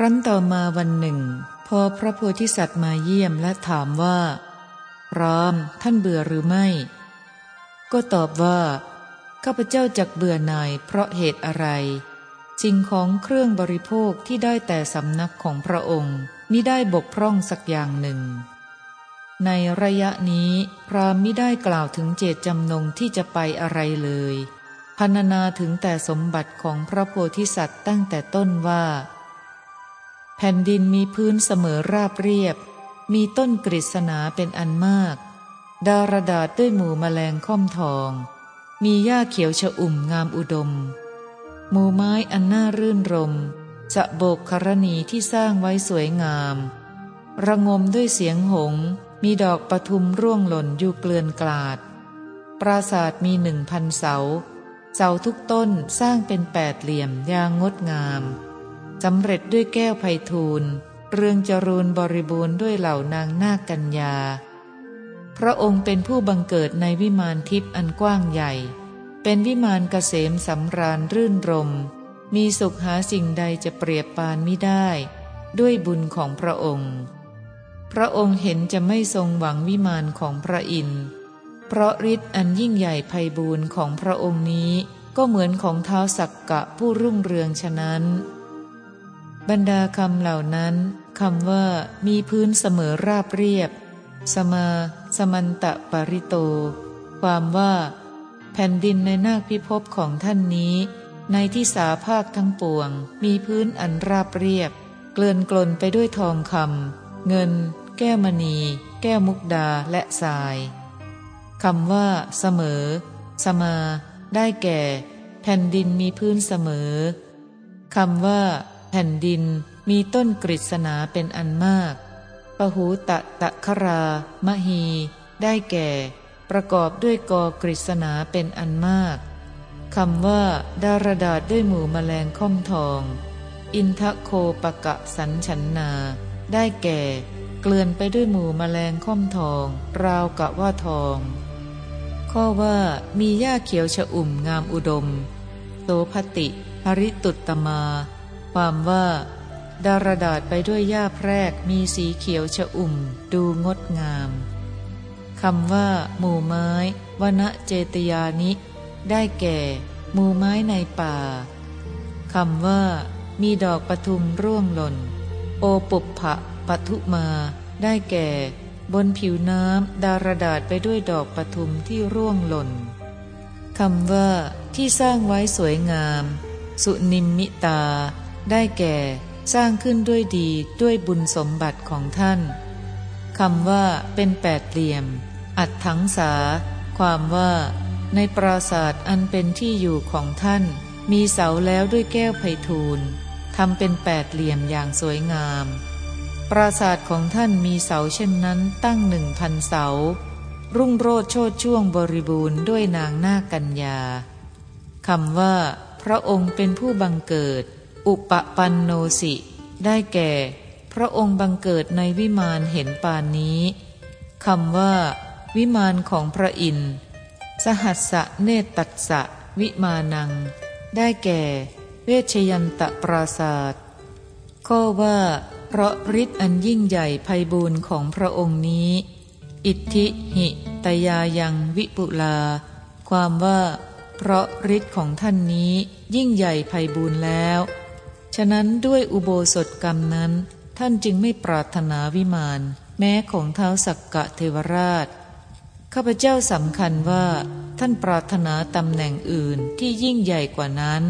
รั้นต่อมาวันหนึ่ง พอพระโพธิสัตว์มาเยี่ยมและถามว่า พรามท่านเบื่อหรือไม่ ก็ตอบว่า ข้าพเจ้าจักเบื่อหน่ายเพราะเหตุอะไร สิ่งของเครื่องบริโภคที่ได้แต่สำนักของพระองค์มิได้บกพร่องสักอย่างหนึ่ง ในระยะนี้พรามมิได้กล่าวถึงเจตจำนงที่จะไปอะไรเลยพรรณนาถึงแต่สมบัติของพระโพธิสัตว์ตั้งแต่ต้นว่า แผ่นดินมีพื้นเสมอราบเรียบ มีต้นกฤษณาเป็นอันมาก ดารดาษด้วยหมู่แมลงค่อมทอง มีหญ้าเขียวชอุ่มงามอุดม หมู่ไม้อันน่ารื่นรมจะโบกครณีที่สร้างไว้สวยงาม ระงมด้วยเสียงหง มีดอกปทุมร่วงหล่นอยู่เกลื่อนกลาด ปราศาสตร์มีหนึ่งพันเสา เสาทุกต้นสร้างเป็นแปดเหลี่ยมยางงดงาม สำเร็จด้วยแก้วไพทูลเรืองจรูนบริบูรณ์ด้วยเหล่านางนาคกัญญา พระองค์เป็นผู้บังเกิดในวิมานทิพย์อันกว้างใหญ่ เป็นวิมานเกษมสำราญรื่นรม มีสุขหาสิ่งใดจะเปรียบปานไม่ได้ ด้วยบุญของพระองค์ พระองค์เห็นจะไม่ทรงหวังวิมานของพระอินทร์เพราะฤทธิ์อันยิ่งใหญ่ไพบูรณ์ของพระองค์นี้ก็เหมือนของเท้าสักกะผู้รุ่งเรืองฉะนั้น บรรดาคำเหล่านั้นคำว่ามีพื้นเสมอราบเรียบ สมาสมันตะปริโต ความว่า แผ่นดินในนาคพิภพของท่านนี้ ในที่สาภาคทั้งปวง มีพื้นอันราบเรียบ เกลื่อนกลนไปด้วยทองคำเงิน แก้วมณี แก้วมุกดาและทรายคำว่า เสมอ สมา ได้แก่ แผ่นดินมีพื้นเสมอคำว่า แผ่นดินมีต้นกฤษณาเป็นอันมากปหูตะตะครามหี ได้แก่ ประกอบด้วยกอกฤษณาเป็นอันมากคำว่า ดารดาษด้วยหมู่แมลงค่อมทอง อินทโคปะกะสันฉันนา ได้แก่ เกลื่อนไปด้วยหมู่แมลงค่อมทอง ราวกะว่าทอง ข้อว่ามีหญ้าเขียวชะอุ่มงามอุดม โสภติ หริตุตตมา ความว่า ดารดาษไปด้วยหญ้าแพรกมีสีเขียวชะอุ่ม ดูงดงามคำว่า หมู่ไม้วณเจตยานิ ได้แก่ หมู่ไม้ในป่าคำว่า มีดอกปทุมร่วงหล่น โอปุปภะปทุมา ได้แก่ บนผิวน้ำดารดาษไปด้วยดอกปทุมที่ร่วงหล่นคำว่า ที่สร้างไว้สวยงาม สุนิมมิตา ได้แก่สร้างขึ้นด้วยดีด้วยบุญสมบัติของท่านคำว่าเป็นแปดเหลี่ยม อัดถังสา ความว่า ในปราศาสตร์อันเป็นที่อยู่ของท่าน มีเสาแล้วด้วยแก้วไพทูลทำเป็นแปดเหลี่ยมอย่างสวยงาม ปราศาสตร์ของท่านมีเสาเช่นนั้นตั้งหนึ่งพันเสา รุ่งโรดโชดช่วงบริบูรณ์ด้วยนางนากัญญาคำว่า พระองค์เป็นผู้บังเกิด อุปปันโนสิ ได้แก่ พระองค์บังเกิดในวิมานเห็นปานนี้คำว่า วิมานของพระอินทร์สหัสะเนตัสสะวิมานัง ได้แก่ เวชยันตะปราศาสข้อว่า เพราะฤทธิ์อันยิ่งใหญ่ไพบูรณ์ของพระองค์นี้ อิทธิหิตยายังวิปุลา ความว่า เพราะฤทธิ์ของท่านนี้ยิ่งใหญ่ไพบูรณ์แล้ว ฉะนั้นด้วยอุโบสถกรรมนั้น ท่านจึงไม่ปรารถนาวิมาน แม้ของเท้าสักกะเทวราช ข้าพเจ้าสำคัญว่า ท่านปรารถนาตำแหน่งอื่นที่ยิ่งใหญ่กว่านั้น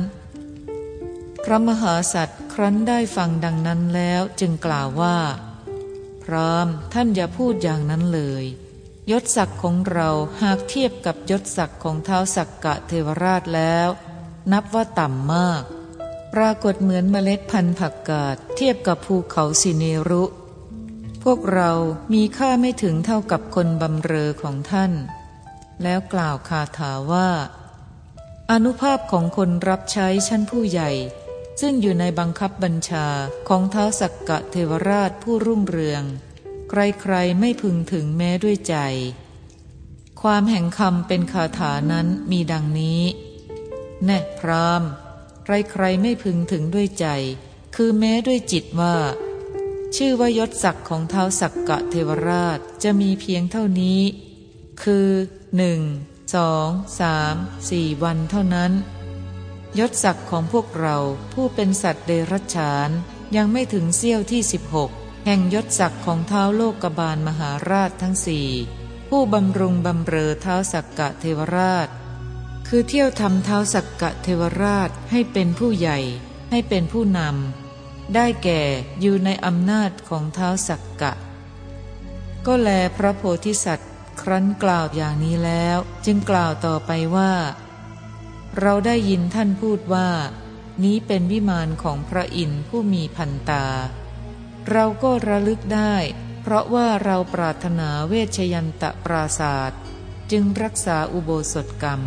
พระมหาสัตว์ครั้นได้ฟังดังนั้นแล้วจึงกล่าวว่า พรามท่านอย่าพูดอย่างนั้นเลย ยศศักดิ์ของเราหากเทียบกับยศศักดิ์ของเท้าสักกะเทวราชแล้ว นับว่าต่ำมาก ปรากฏเหมือนเมล็ดพันธุ์ผักกาดเทียบกับภูเขาสิเนรุ พวกเรามีค่าไม่ถึงเท่ากับคนบำเรอของท่าน แล้วกล่าวคาถาว่า อนุภาพของคนรับใช้ชั้นผู้ใหญ่ ซึ่งอยู่ในบังคับบัญชาของเท้าสักกะเทวราชผู้รุ่งเรือง ใครๆไม่พึงถึงแม้ด้วยใจ ความแห่งคำเป็นคาถานั้นมีดังนี้ แน่พราม ใครๆไม่พึงถึงด้วยใจ คือแม้ด้วยจิตว่า ชื่อว่ายศศักดิ์ของเท้าสักกะเทวราชจะมีเพียงเท่านี้ คือหนึ่งสองสามสี่วันเท่านั้น ยศศักดิ์ของพวกเราผู้เป็นสัตว์เดรัจฉาน ยังไม่ถึงเสี้ยวที่สิบหกแห่งยศศักดิ์ของเท้าโลกบาลมหาราชทั้งสี่ผู้บำรุงบำเรอเท้าสักกะเทวราช คือเที่ยวทำเท้าสักกะเทวราชให้เป็นผู้ใหญ่ ให้เป็นผู้นำ ได้แก่อยู่ในอำนาจของเท้าสักกะ ก็แลพระโพธิสัตว์ ครั้นกล่าวอย่างนี้แล้ว จึงกล่าวต่อไปว่า เราได้ยินท่านพูดว่า นี้เป็นวิมานของพระอินทร์ผู้มีพันตา เราก็ระลึกได้ เพราะว่าเราปรารถนาเวชยันตะปราศาสตร์จึงรักษาอุโบสถกรรม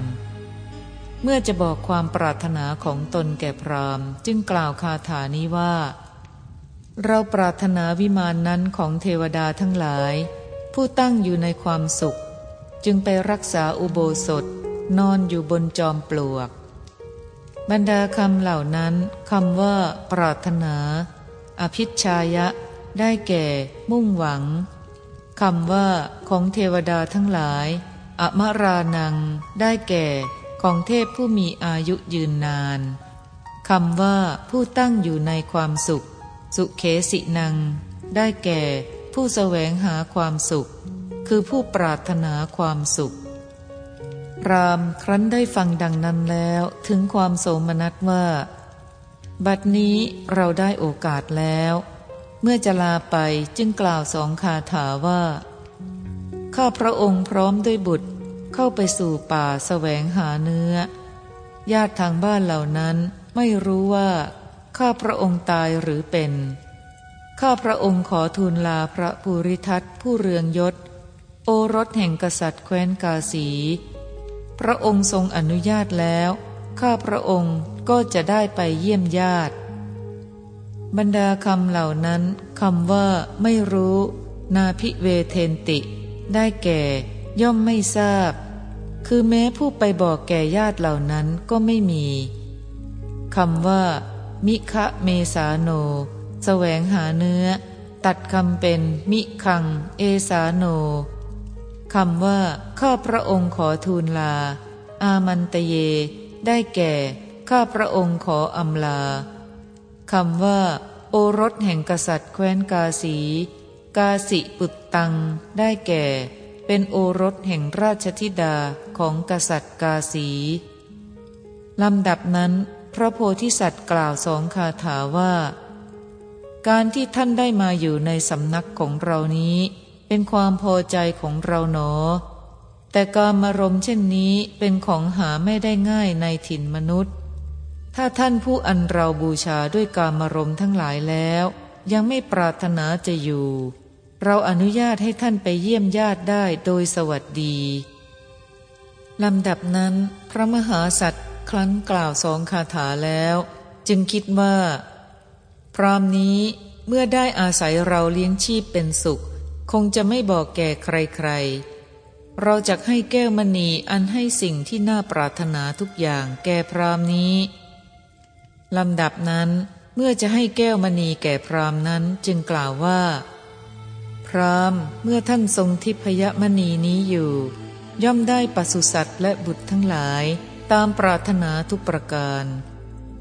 เมื่อจะบอกความปรารถนาของตนแก่พรามจึงกล่าวคาถานี้ว่า เราปรารถนาวิมานนั้นของเทวดาทั้งหลาย ผู้ตั้งอยู่ในความสุข จึงไปรักษาอุโบสถ นอนอยู่บนจอมปลวก บรรดาคำเหล่านั้นคำว่า ปรารถนา อภิชายะ ได้แก่ มุ่งหวังคำว่าของเทวดาทั้งหลายอมรานัง ได้แก่ ของเทพผู้มีอายุยืนนานคำว่าผู้ตั้งอยู่ในความสุข สุเขสินัง ได้แก่ผู้แสวงหาความสุข คือผู้ปรารถนาความสุข รามครั้นได้ฟังดังนั้นแล้วถึงความโสมนัสว่า บัดนี้เราได้โอกาสแล้ว เมื่อจะลาไปจึงกล่าวสองคาถาว่า ข้าพระองค์พร้อมด้วยบุตร เข้าไปสู่ป่าสแสวงหาเนื้อ ญาติทางบ้านเหล่านั้นไม่รู้ว่า ข้าพระองค์ตายหรือเป็น ข้าพระองค์ขอทูลลาพระภูริทัตผู้เรืองยศ โอรสแห่งกษัตริย์แคว้นกาสี พระองค์ทรงอนุญาตแล้ว ข้าพระองค์ก็จะได้ไปเยี่ยมญาติ บรรดาคำเหล่านั้นคำว่าไม่รู้ นาพิเวเทนติ ได้แก่ ย่อมไม่ทราบ คือแม้ผู้ไปบอกแก่ญาติเหล่านั้นก็ไม่มีคำว่า มิคะเมสาโนแสวงหาเนื้อ ตัดคำเป็น มิคัง เอสาโนคำว่า ข้าพระองค์ขอทูลลา อามันตเย ได้แก่ ข้าพระองค์ขออำลาคำว่า โอรสแห่งกษัตริย์แคว้นกาสี กาสิปุตตัง ได้แก่ เป็นโอรสแห่งราชธิดาของกษัตริย์กาสีลำดับนั้น พระโพธิสัตว์กล่าวสองคาถาว่า การที่ท่านได้มาอยู่ในสำนักของเรานี้ เป็นความพอใจของเราหนอ แต่การมารมเช่นนี้เป็นของหาไม่ได้ง่ายในถิ่นมนุษย์ ถ้าท่านผู้อันเราบูชาด้วยการมารมทั้งหลายแล้ว ยังไม่ปรารถนาจะอยู่ เราอนุญาตให้ท่านไปเยี่ยมญาติได้โดยสวัสดีลำดับนั้นพระมหาสัตว์ครั้นกล่าวสองคาถาแล้ว จึงคิดว่า พรามนี้เมื่อได้อาศัยเราเลี้ยงชีพเป็นสุข คงจะไม่บอกแก่ใครๆ เราจะให้แก้วมณีอันให้สิ่งที่น่าปรารถนาทุกอย่างแก่พรามนี้ลำดับนั้นเมื่อจะให้แก้วมณีแก่พรามนั้นจึงกล่าวว่า รามเมื่อท่านทรงทิพยมณีนี้อยู่ ย่อมได้ปศุสัตว์และบุตรทั้งหลายตามปรารถนาทุกประการ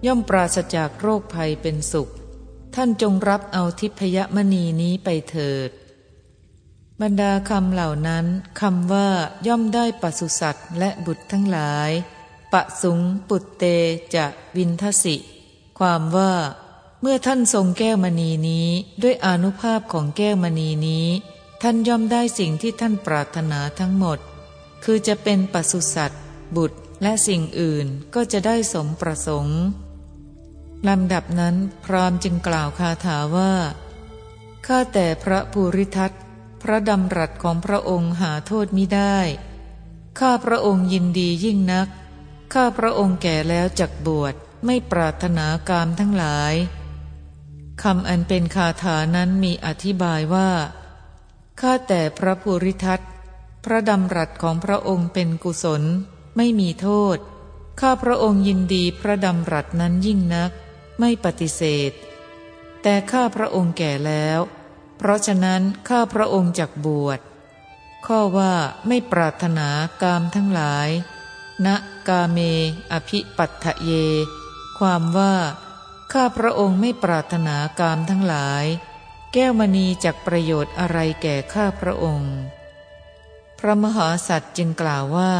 ย่อมปราศจากโรคภัยเป็นสุข ท่านจงรับเอาทิพยมณีนี้ไปเถิด บรรดาคำเหล่านั้นคำว่าย่อมได้ปศุสัตว์และบุตรทั้งหลาย ปะสุงปุตเตจะวินทสิ ความว่า เมื่อท่านทรงแก้วมณีนี้ด้วยอนุภาพของแก้วมณีนี้ ท่านย่อมได้สิ่งที่ท่านปรารถนาทั้งหมด คือจะเป็นปศุสัตว์ บุตรและสิ่งอื่นก็จะได้สมประสงค์ลำดับนั้นพรามจึงกล่าวคาถาว่าข้าแต่พระภูริทัตพระดำรัสของพระองค์หาโทษมิได้ข้าพระองค์ยินดียิ่งนักข้าพระองค์แก่แล้วจักบวชไม่ปรารถนากามทั้งหลาย คำอันเป็นคาถานั้นมีอธิบายว่า ข้าแต่พระภูริทัตพระดำรัสของพระองค์เป็นกุศล ไม่มีโทษ ข้าพระองค์ยินดีพระดำรัสนั้นยิ่งนัก ไม่ปฏิเสธ แต่ข้าพระองค์แก่แล้ว เพราะฉะนั้นข้าพระองค์จักบวช ข้อว่าไม่ปรารถนากามทั้งหลาย ณกาเม อภิปัตถเย ความว่า ข้าพระองค์ไม่ปรารถนากามทั้งหลาย แก้วมณีจักประโยชน์อะไรแก่ข้าพระองค์ พระมหาสัตว์จึงกล่าวว่า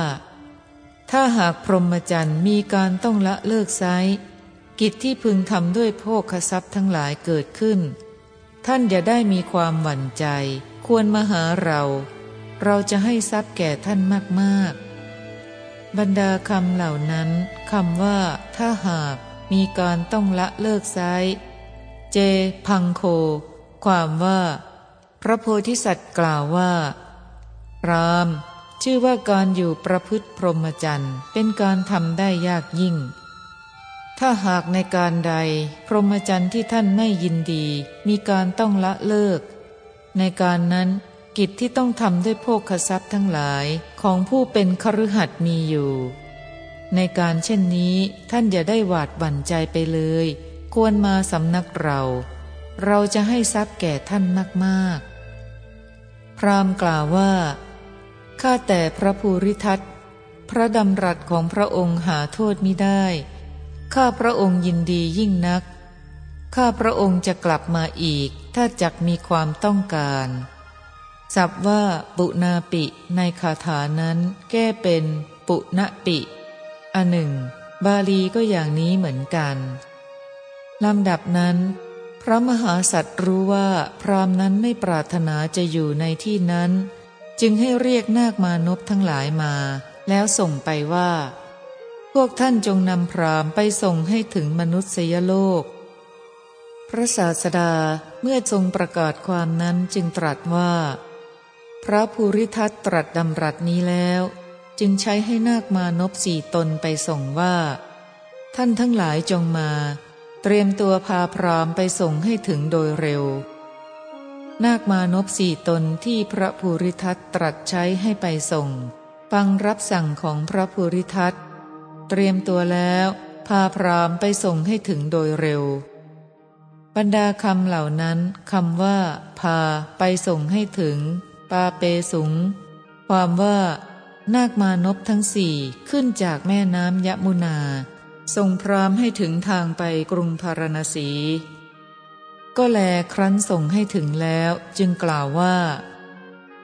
ถ้าหากพรหมจรรย์มีการต้องละเลิกไซกิจที่พึงทำด้วยโภคทรัพย์ทั้งหลายเกิดขึ้น ท่านอย่าได้มีความหวั่นใจ ควรมาหาเรา เราจะให้ทรัพย์แก่ท่านมาก ๆ บรรดาคำเหล่านั้นคำว่า ถ้าหาก มีการต้องละเลิกไซเจ พังโค ความว่า พระโพธิสัตว์กล่าวว่า ราม ชื่อว่าการอยู่ประพฤติพรหมจรรย์เป็นการทำได้ยากยิ่ง ถ้าหากในการใด พรหมจรรย์ที่ท่านไม่ยินดี มีการต้องละเลิก ในการนั้นกิจที่ต้องทำด้วยโภคทรัพย์ทั้งหลายของผู้เป็นคฤหัสถ์มีอยู่ ในการเช่นนี้ท่านอย่าได้หวาดหวั่นใจไปเลย ควรมาสำนักเรา เราจะให้ทรัพย์แก่ท่านมากๆ พรามกล่าวว่า ข้าแต่พระภูริทัตพระดำรัสของพระองค์หาโทษมิได้ ข้าพระองค์ยินดียิ่งนัก ข้าพระองค์จะกลับมาอีกถ้าจักมีความต้องการสับว่าปุนาปิในคาถานั้นแก้เป็นปุณปิ อันหนึ่ง บาลีก็อย่างนี้เหมือนกันลำดับนั้น พระมหาสัตว์รู้ว่าพรามนั้นไม่ปรารถนาจะอยู่ในที่นั้น จึงให้เรียกนาคมานพทั้งหลายมา แล้วส่งไปว่า พวกท่านจงนำพรามไปส่งให้ถึงมนุษยโลก พระศาสดาเมื่อทรงประกาศความนั้นจึงตรัสว่า พระภูริทัตตรัสดำรัสนี้แล้ว จึงใช้ให้นาคมานพสี่ตนไปส่งว่า ท่านทั้งหลายจงมา เตรียมตัวพาพรามไปส่งให้ถึงโดยเร็ว นาคมานพสี่ตนที่พระภูริทัตตรัสใช้ให้ไปส่ง ฟังรับสั่งของพระภูริทัตเตรียมตัวแล้ว พาพรามไปส่งให้ถึงโดยเร็ว บรรดาคำเหล่านั้นคำว่า พา ไปส่งให้ถึง ปาเปสุง ความว่า นาคมานพทั้งสี่ขึ้นจากแม่น้ำยะมุนาส่งพรามให้ถึงทางไปกรุงพาราณสี ก็แลครั้นส่งให้ถึงแล้วจึงกล่าวว่า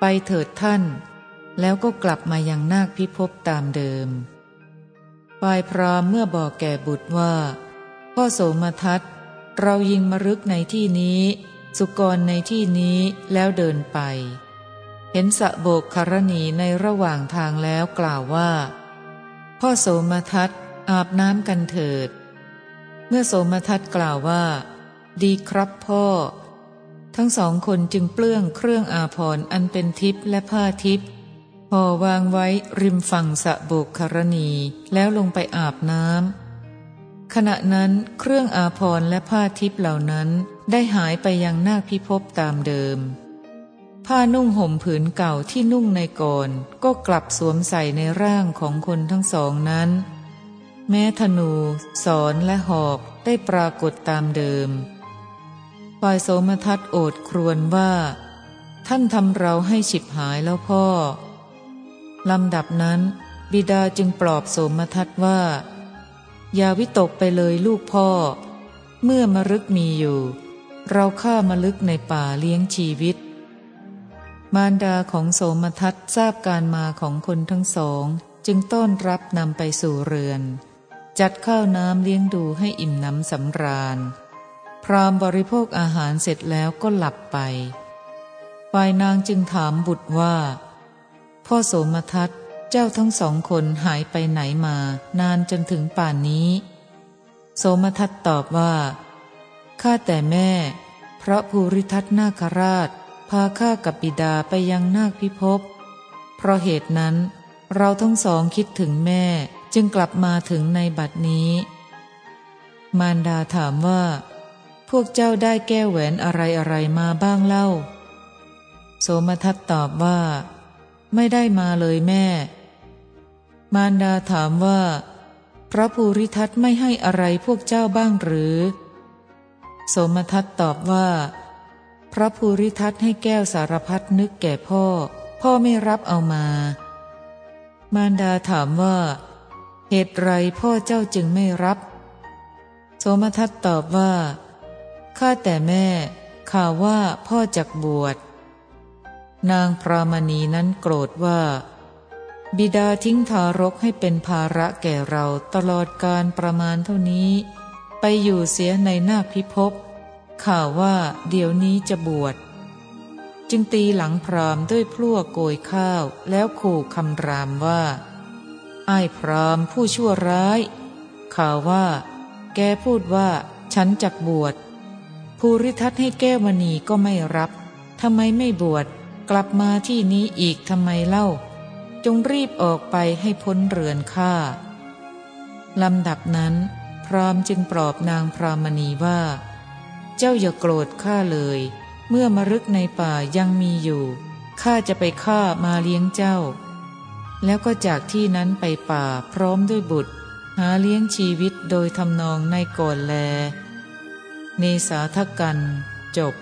ไปเถิดท่าน แล้วก็กลับมายังนาคพิภพตามเดิมฝ่ายพรามเมื่อบอกแก่บุตรว่า พ่อโสมทัตเรายิงมรึกในที่นี้ สุกรในที่นี้แล้วเดินไป ห็นสะโบกคารณีในระหว่างทางแล้วกล่าวว่า พ่อโสมทัตอาบน้ำกันเถิด เมื่อโสมทัตกล่าวว่า ดีครับพ่อ ทั้งสองคนจึงเปลื้องเครื่องอาภรณ์อันเป็นทิพย์และผ้าทิพย์ห่อวางไว้ริมฝั่งสะโบกคารณีแล้วลงไปอาบน้ำขณะนั้นเครื่องอาภรณ์และผ้าทิพย์เหล่านั้นได้หายไปยังนาคพิภพตามเดิม ผ้านุ่งห่มผืนเก่าที่นุ่งในก่อน ก็กลับสวมใส่ในร่างของคนทั้งสองนั้น แม้ธนู สอนและหอกได้ปรากฏตามเดิมฝ่ายโสมทัตโอดครวญว่า ท่านทำเราให้ฉิบหายแล้วพ่อ ลำดับนั้นบิดาจึงปลอบโสมทัตว่า อย่าวิตกไปเลยลูกพ่อ เมื่อมรึกมีอยู่ เราฆ่ามลึกในป่าเลี้ยงชีวิต มารดาของโสมทัตทราบการมาของคนทั้งสอง จึงต้อนรับนำไปสู่เรือน จัดข้าวน้ำเลี้ยงดูให้อิ่มน้ำสำราญ พรามบริโภคอาหารเสร็จแล้วก็หลับไป ฝ่ายนางจึงถามบุตรว่า พ่อโสมทัตเจ้าทั้งสองคนหายไปไหนมานานจนถึงป่านนี้ โสมทัตตอบว่าข้าแต่แม่ พระภูริทัตนาคราช พาข้ากับบิดาไปยังนาคพิภพ เพราะเหตุนั้น เราทั้งสองคิดถึงแม่จึงกลับมาถึงในบัดนี้ มารดาถามว่า พวกเจ้าได้แก้แหวนอะไรอะไรมาบ้างเล่า โสมทัตตอบว่า ไม่ได้มาเลยแม่ มารดาถามว่า พระภูริทัตไม่ให้อะไรพวกเจ้าบ้างหรือ โสมทัตตอบว่า พระภูริทัตให้แก้วสารพัดนึกแก่พ่อ พ่อไม่รับเอามา มารดาถามว่า เหตุไรพ่อเจ้าจึงไม่รับ โสมทัตตอบว่าข้าแต่แม่ ข่าวว่าพ่อจักบวช นางพรามณีนั้นโกรธว่า บิดาทิ้งทารกให้เป็นภาระแก่เราตลอดการประมาณเท่านี้ ไปอยู่เสียในนาคพิภพ ข่าวว่าเดี๋ยวนี้จะบวช จึงตีหลังพรามด้วยพลั่วโกยข้าวแล้วขู่คำรามว่า ไอ้พรามผู้ชั่วร้าย ข่าวว่า แกพูดว่าฉันจักบวชภูริทัตให้แก้วมณีก็ไม่รับทำไมไม่บวชกลับมาที่นี้อีกทำไมเล่า จงรีบออกไปให้พ้นเรือนข้าลำดับนั้น พรามจึงปลอบนางพรามณีว่า เจ้าอย่าโกรธข้าเลย เมื่อมรึกในป่ายังมีอยู่ ข้าจะไปฆ่ามาเลี้ยงเจ้า แล้วก็จากที่นั้นไปป่าพร้อมด้วยบุตร หาเลี้ยงชีวิตโดยทำนองในก่อนแล เนสาทกัน จบ